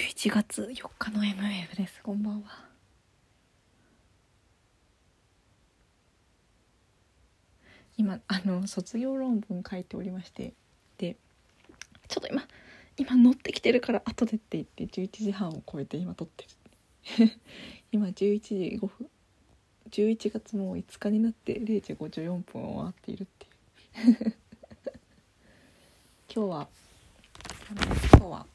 11月4日の MF です。こんばんは。今あの卒業論文書いておりまして。でちょっと今今乗ってきてるから後でって言って11時半を超えて今撮ってる。今11時5分。11月もう5日になって0時54分を回っているっていう。今日は今日は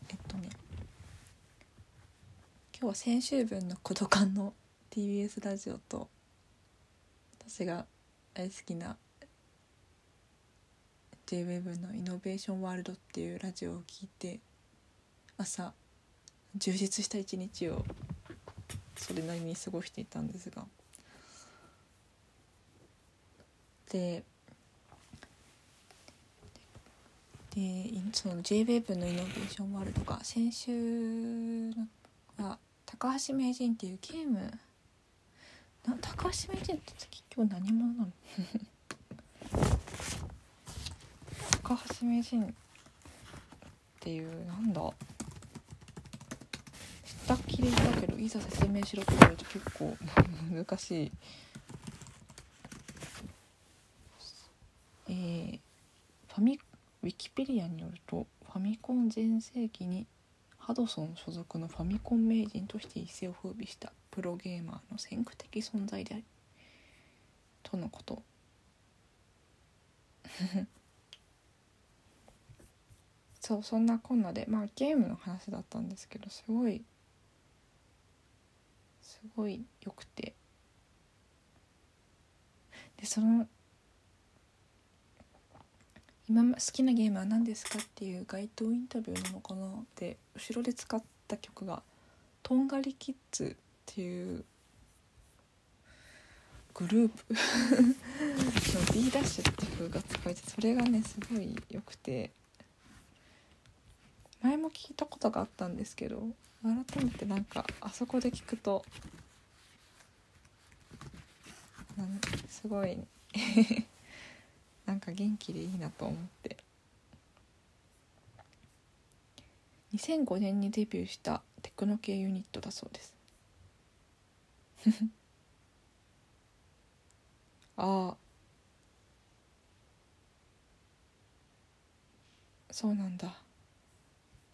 今日は先週分の「孤独感」の TBS ラジオと私が大好きな JWEB の「イノベーションワールド」っていうラジオを聞いて朝充実した一日をそれなりに過ごしていたんですが。ででその JWEB のイノベーションワールドが先週は高橋名人っていうゲーム。な高橋名人って今日何者なの？高橋名人っていうなんだ？知ったきりだけどいざ説明しろって言われると結構難しい。えー、ファミウィキペディアによるとファミコン全盛期にハドソン所属のファミコン名人として一世を風靡したプロゲーマーの先駆的存在でありとのこと。そうそんなこんなでまあゲームの話だったんですけどすごいすごいよくて。でその今好きなゲームは何ですかっていう街頭インタビューなのかなって後ろで使った曲が「とんがりキッズ」っていうグループ。の B ダッシュって曲が使えてそれがねすごい良くて。前も聞いたことがあったんですけど改めてなんかあそこで聞くと なんすごい。なんか元気でいいなと思って。2005年にデビューしたテクノ系ユニットだそうです。ああ。そうなんだ。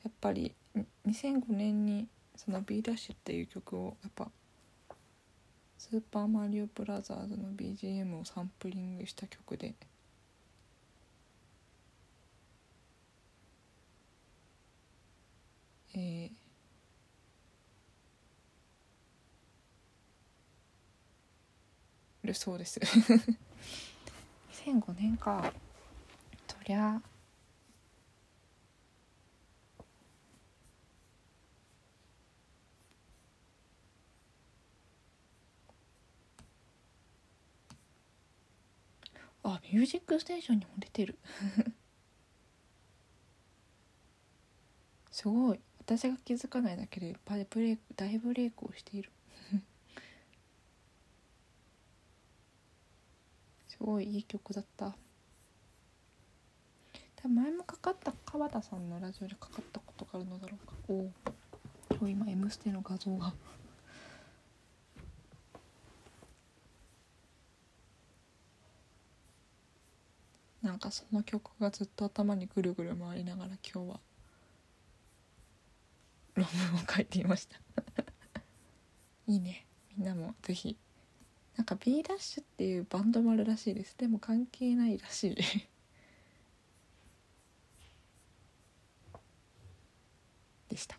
やっぱり2005年にその B ダッシュっていう曲をやっぱスーパーマリオブラザーズの BGM をサンプリングした曲でえー、るそうです。2005年か。そりゃ。あミュージックステーションにも出てる。すごい。私が気づかないだけで大ブレイク大ブレイクをしているすごいいい曲だった。前もかかった川田さんのラジオでかかったことがあるのだろうか。おお今「M ステ」の画像が。なんかその曲がずっと頭にぐるぐる回りながら今日は。論文を書いていました。いいね。みんなもぜひなんか B ダッシュっていうバンドもあるらしいです。でも関係ないらしい。でした。